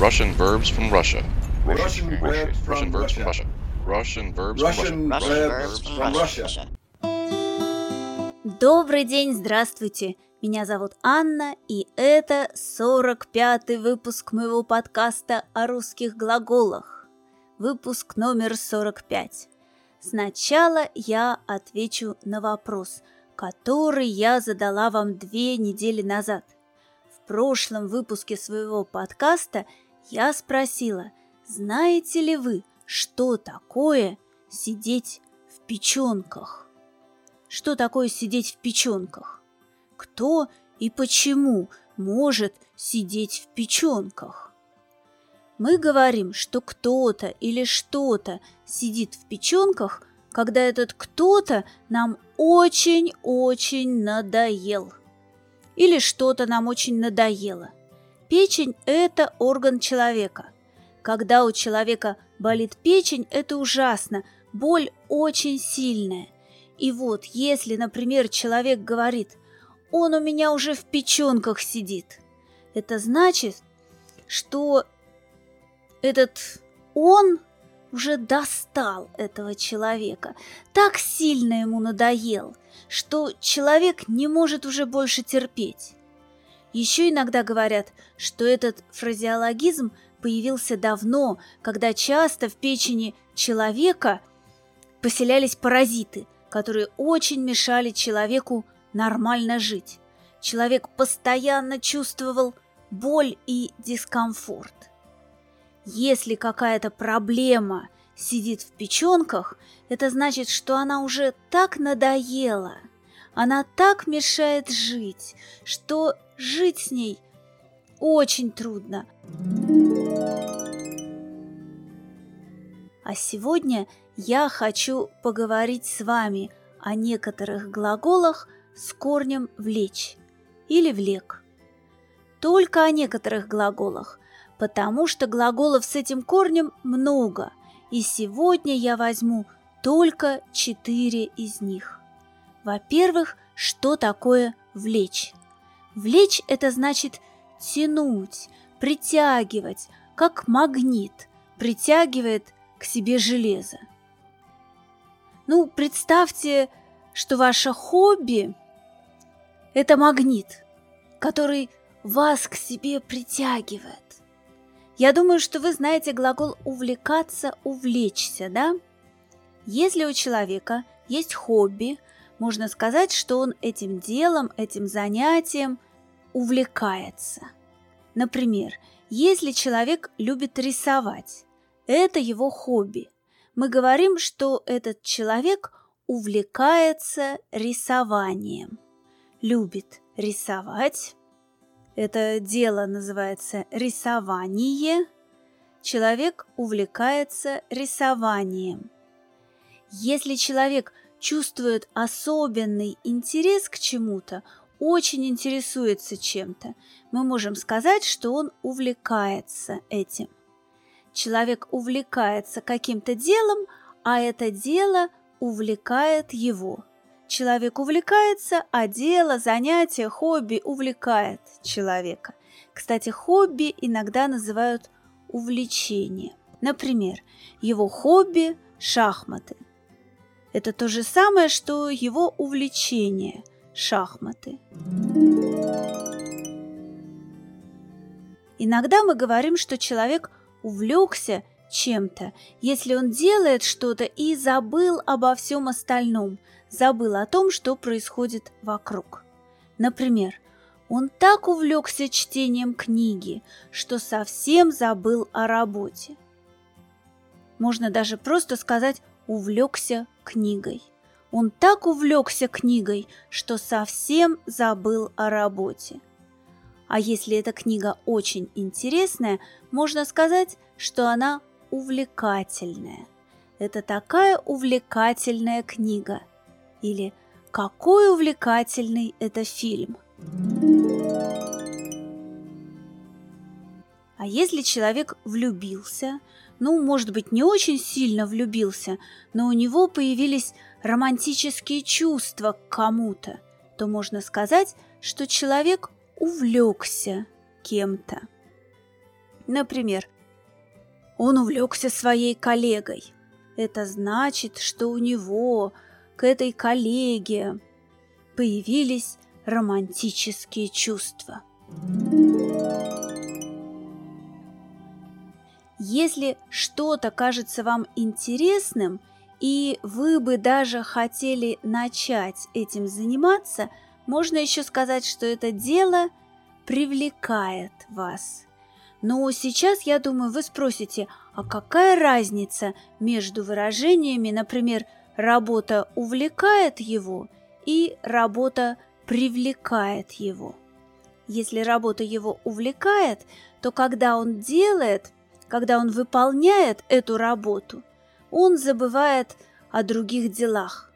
Russian verbs from Russia. Russian verbs Russian from verbs from Russia. Russia. Russian verbs Russian from Russia. verbs from Russia. Добрый день, здравствуйте! Меня зовут Анна, и это 45-й выпуск моего подкаста о русских глаголах. Выпуск номер 45. Сначала я отвечу на вопрос, который я задала вам две недели назад. В прошлом выпуске своего подкаста я спросила, знаете ли вы, что такое сидеть в печенках? Что такое сидеть в печенках? Кто и почему может сидеть в печенках? Мы говорим, что кто-то или что-то сидит в печенках, когда этот кто-то нам очень-очень надоел. Или что-то нам очень надоело. Печень – это орган человека. Когда у человека болит печень, это ужасно, боль очень сильная. И вот, если, например, человек говорит «он у меня уже в печенках сидит», это значит, что этот «он» уже достал этого человека, так сильно ему надоел, что человек не может уже больше терпеть. Еще иногда говорят, что этот фразеологизм появился давно, когда часто в печени человека поселялись паразиты, которые очень мешали человеку нормально жить. Человек постоянно чувствовал боль и дискомфорт. Если какая-то проблема сидит в печенках, это значит, что она уже так надоела, она так мешает жить, что жить с ней очень трудно. А сегодня я хочу поговорить с вами о некоторых глаголах с корнем «влечь» или «влек». Только о некоторых глаголах, потому что глаголов с этим корнем много, и сегодня я возьму только четыре из них. Во-первых, что такое «влечь»? «Влечь» – это значит тянуть, притягивать, как магнит притягивает к себе железо. Ну, представьте, что ваше хобби – это магнит, который вас к себе притягивает. Я думаю, что вы знаете глагол «увлекаться», «увлечься», да? Если у человека есть хобби, можно сказать, что он этим делом, этим занятием увлекается. Например, если человек любит рисовать, это его хобби. Мы говорим, что этот человек увлекается рисованием, любит рисовать. Это дело называется рисование. Человек увлекается рисованием. Если человек чувствует особенный интерес к чему-то, очень интересуется чем-то, мы можем сказать, что он увлекается этим. Человек увлекается каким-то делом, а это дело увлекает его. Человек увлекается, а дело, занятие, хобби увлекает человека. Кстати, хобби иногда называют увлечением. Например, его хобби – шахматы. Это то же самое, что его увлечение – шахматы. Иногда мы говорим, что человек увлекся чем-то, если он делает что-то и забыл обо всем остальном, забыл о том, что происходит вокруг. Например, он так увлекся чтением книги, что совсем забыл о работе. Можно даже просто сказать «увлекся книгой». Он так увлекся книгой, что совсем забыл о работе. А если эта книга очень интересная, можно сказать, что она увлекательная. Это такая увлекательная книга. Или какой увлекательный это фильм. А если человек влюбился, ну, может быть, не очень сильно влюбился, но у него появились романтические чувства к кому-то, то можно сказать, что человек увлекся кем-то. Например, он увлекся своей коллегой. Это значит, что у него к этой коллеге появились романтические чувства. Если что-то кажется вам интересным, и вы бы даже хотели начать этим заниматься, можно еще сказать, что это дело привлекает вас. Но сейчас, я думаю, вы спросите, а какая разница между выражениями, например, «работа увлекает его» и «работа привлекает его»? Если работа его увлекает, то когда он делает – когда он выполняет эту работу, он забывает о других делах.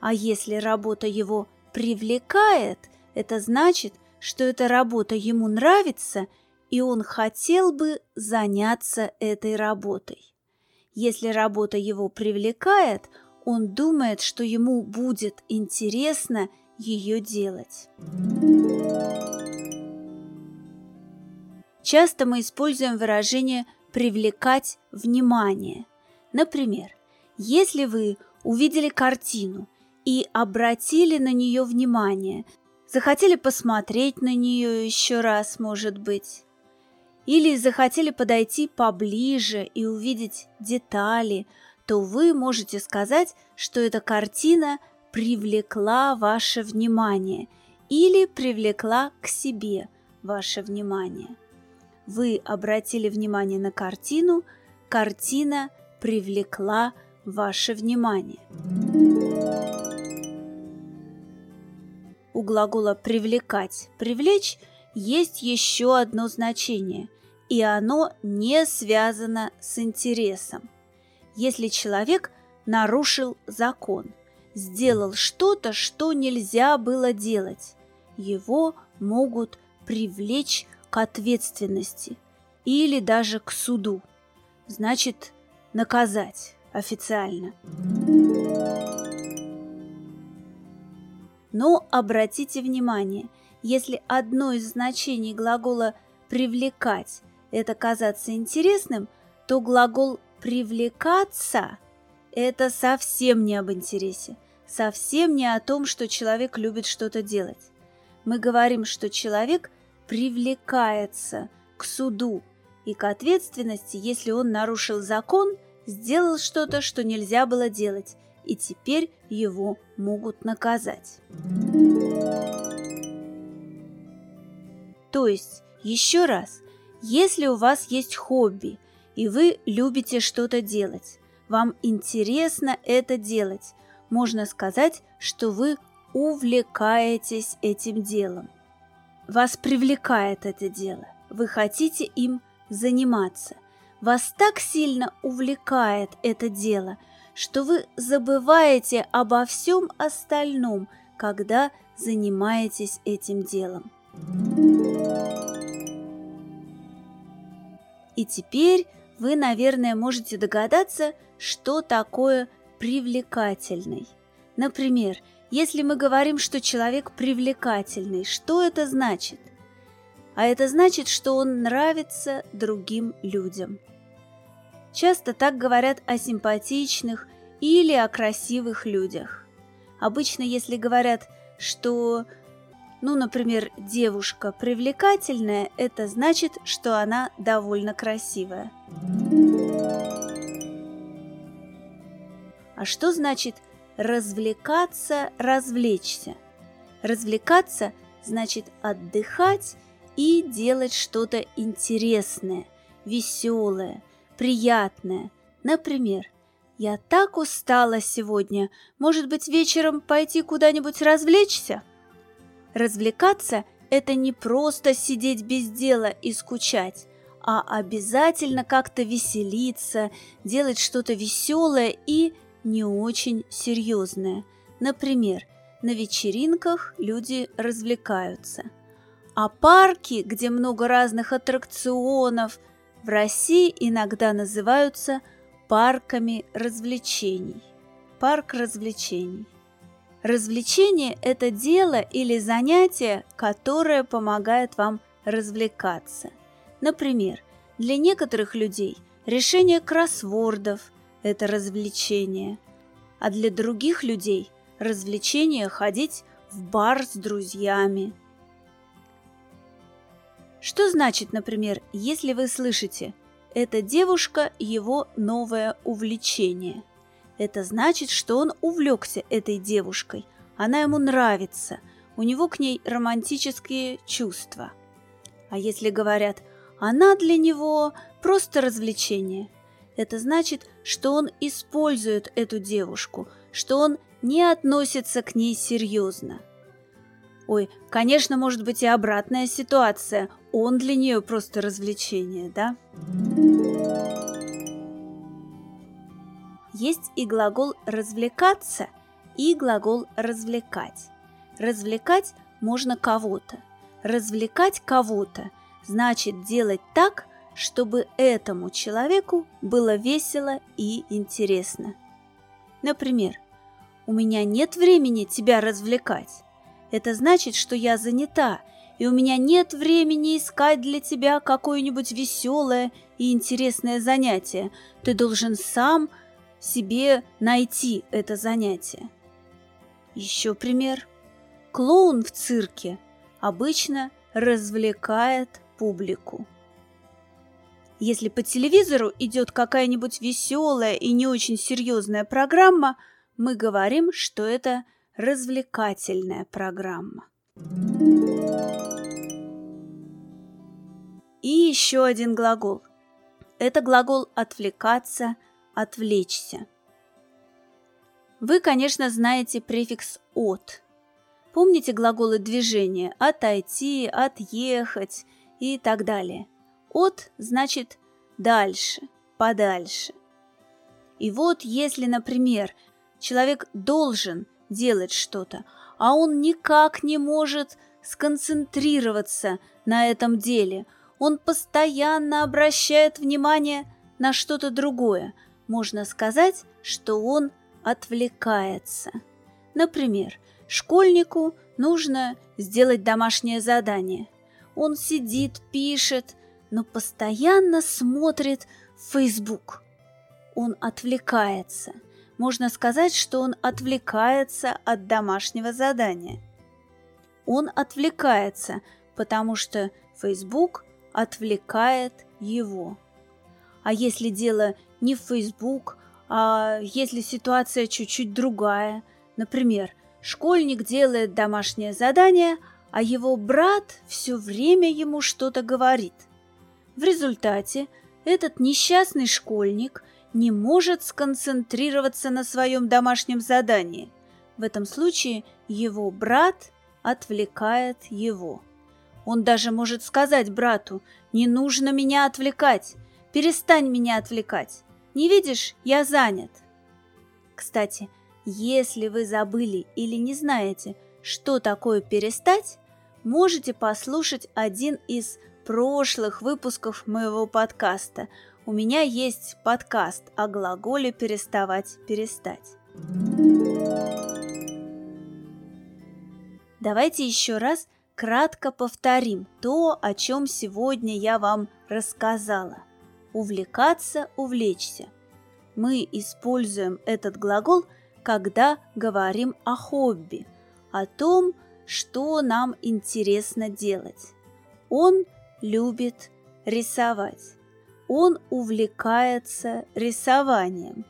А если работа его привлекает, это значит, что эта работа ему нравится, и он хотел бы заняться этой работой. Если работа его привлекает, он думает, что ему будет интересно ее делать. Часто мы используем выражение привлекать внимание. Например, если вы увидели картину и обратили на нее внимание, захотели посмотреть на нее еще раз, может быть, или захотели подойти поближе и увидеть детали, то вы можете сказать, что эта картина привлекла ваше внимание или привлекла к себе ваше внимание. Вы обратили внимание на картину, картина привлекла ваше внимание. У глагола «привлекать», «привлечь» есть еще одно значение, и оно не связано с интересом. Если человек нарушил закон, сделал что-то, что нельзя было делать, его могут привлечь к ответственности или даже к суду. Значит, наказать официально. Но обратите внимание, если одно из значений глагола «привлекать» – это казаться интересным, то глагол «привлекаться» – это совсем не об интересе, совсем не о том, что человек любит что-то делать. Мы говорим, что человек – привлекается к суду и к ответственности, если он нарушил закон, сделал что-то, что нельзя было делать, и теперь его могут наказать. То есть, еще раз, если у вас есть хобби, и вы любите что-то делать, вам интересно это делать, можно сказать, что вы увлекаетесь этим делом – вас привлекает это дело, вы хотите им заниматься. Вас так сильно увлекает это дело, что вы забываете обо всем остальном, когда занимаетесь этим делом. И теперь вы, наверное, можете догадаться, что такое привлекательный. Например, если мы говорим, что человек привлекательный, что это значит? А это значит, что он нравится другим людям. Часто так говорят о симпатичных или о красивых людях. Обычно, если говорят, что, ну, например, девушка привлекательная, это значит, что она довольно красивая. А что значит – развлекаться, развлечься. Развлекаться значит отдыхать и делать что-то интересное, веселое, приятное. Например, «Я так устала сегодня, может быть, вечером пойти куда-нибудь развлечься?» Развлекаться – это не просто сидеть без дела и скучать, а обязательно как-то веселиться, делать что-то веселое и не очень серьезное. Например, на вечеринках люди развлекаются. А парки, где много разных аттракционов, в России иногда называются парками развлечений. Парк развлечений. Развлечение – это дело или занятие, которое помогает вам развлекаться. Например, Для некоторых людей решение кроссвордов – это развлечение, а для других людей развлечение – ходить в бар с друзьями. Что значит, например, если вы слышите «эта девушка – его новое увлечение»? Это значит, что он увлекся этой девушкой, она ему нравится, у него к ней романтические чувства. А если говорят «она для него просто развлечение», это значит, что он использует эту девушку, что он не относится к ней серьезно. Ой, конечно, может быть и обратная ситуация. Он для нее просто развлечение, да? Есть и глагол «развлекаться», и глагол «развлекать». Развлекать можно кого-то. Развлекать кого-то значит делать так, чтобы этому человеку было весело и интересно. Например, «У меня нет времени тебя развлекать». Это значит, что я занята, и у меня нет времени искать для тебя какое-нибудь веселое и интересное занятие. Ты должен сам себе найти это занятие. Еще пример. Клоун в цирке обычно развлекает публику. Если по телевизору идет какая-нибудь веселая и не очень серьезная программа, мы говорим, что это развлекательная программа. И еще один глагол. Это глагол «отвлекаться», «отвлечься». Вы, конечно, знаете префикс «от». Помните глаголы движения «отойти», «отъехать» и так далее. От значит дальше, подальше. И вот если, например, человек должен делать что-то, а он никак не может сконцентрироваться на этом деле, он постоянно обращает внимание на что-то другое, можно сказать, что он отвлекается. Например, школьнику нужно сделать домашнее задание. Он сидит, пишет, но постоянно смотрит в Facebook. Он отвлекается. Можно сказать, что он отвлекается от домашнего задания. Он отвлекается, потому что Facebook отвлекает его. А если дело не в Facebook, а если ситуация чуть-чуть другая, например, школьник делает домашнее задание, а его брат все время ему что-то говорит – в результате этот несчастный школьник не может сконцентрироваться на своем домашнем задании. В этом случае его брат отвлекает его. Он даже может сказать брату «Не нужно меня отвлекать, перестань меня отвлекать. Не видишь, я занят». Кстати, если вы забыли или не знаете, что такое перестать, можете послушать один из прошлых выпусков моего подкаста. У меня есть подкаст о глаголе «переставать перестать». Давайте еще раз кратко повторим то, о чем сегодня я вам рассказала. Увлекаться, увлечься. Мы используем этот глагол, когда говорим о хобби, о том, что нам интересно делать. Он любит рисовать. Он увлекается рисованием.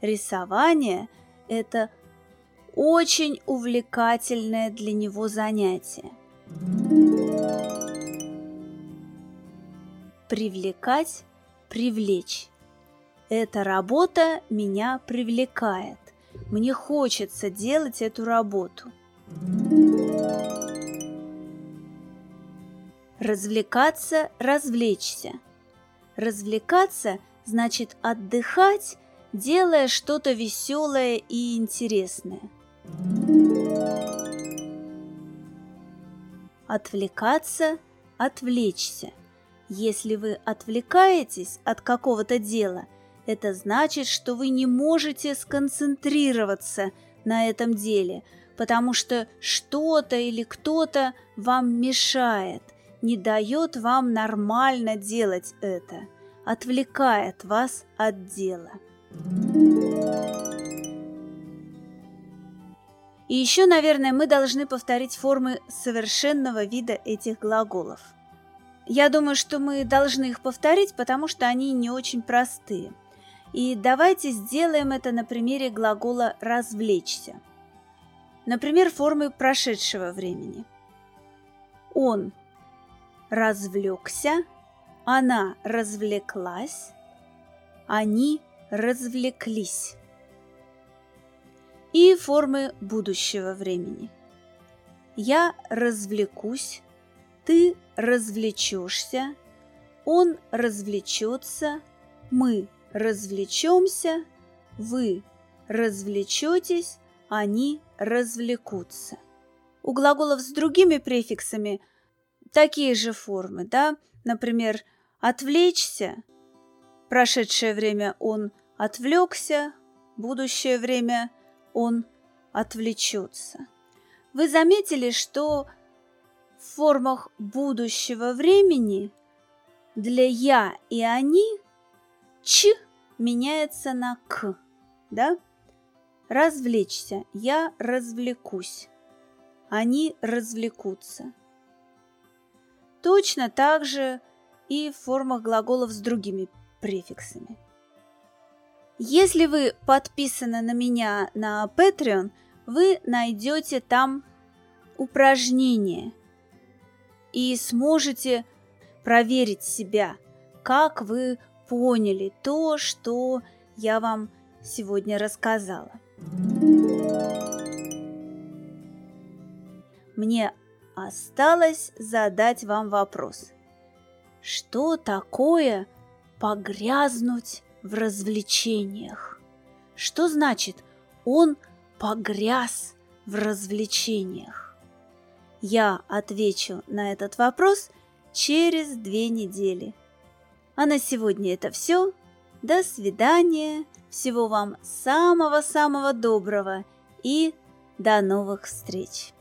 Рисование – это очень увлекательное для него занятие. Привлекать, привлечь. Эта работа меня привлекает. Мне хочется делать эту работу. Развлекаться, развлечься. Развлекаться значит отдыхать, делая что-то веселое и интересное. Отвлекаться, отвлечься. Если вы отвлекаетесь от какого-то дела, это значит, что вы не можете сконцентрироваться на этом деле, потому что что-то или кто-то вам мешает – не дает вам нормально делать это, отвлекает вас от дела. И еще, наверное, мы должны повторить формы совершенного вида этих глаголов. Я думаю, что мы должны их повторить, потому что они не очень простые. И давайте сделаем это на примере глагола «развлечься». Например, формы прошедшего времени. Он развлекся, она развлеклась, они развлеклись и формы будущего времени. Я развлекусь, ты развлечешься, он развлечется, мы развлечемся, вы развлечетесь, они развлекутся. У глаголов с другими префиксами такие же формы, да? Например, отвлечься, прошедшее время он отвлекся, будущее время он отвлечется. Вы заметили, что в формах будущего времени для «я» и «они» «ч» меняется на «к», да? Развлечься. Я развлекусь. Они развлекутся. Точно так же и в формах глаголов с другими префиксами. Если вы подписаны на меня на Patreon, вы найдете там упражнения и сможете проверить себя, как вы поняли то, что я вам сегодня рассказала. Мне осталось задать вам вопрос. Что такое погрязнуть в развлечениях. Что значит «он погряз в развлечениях»? Я отвечу на этот вопрос через две недели. А на сегодня это все. До свидания. Всего вам самого-самого доброго и до новых встреч.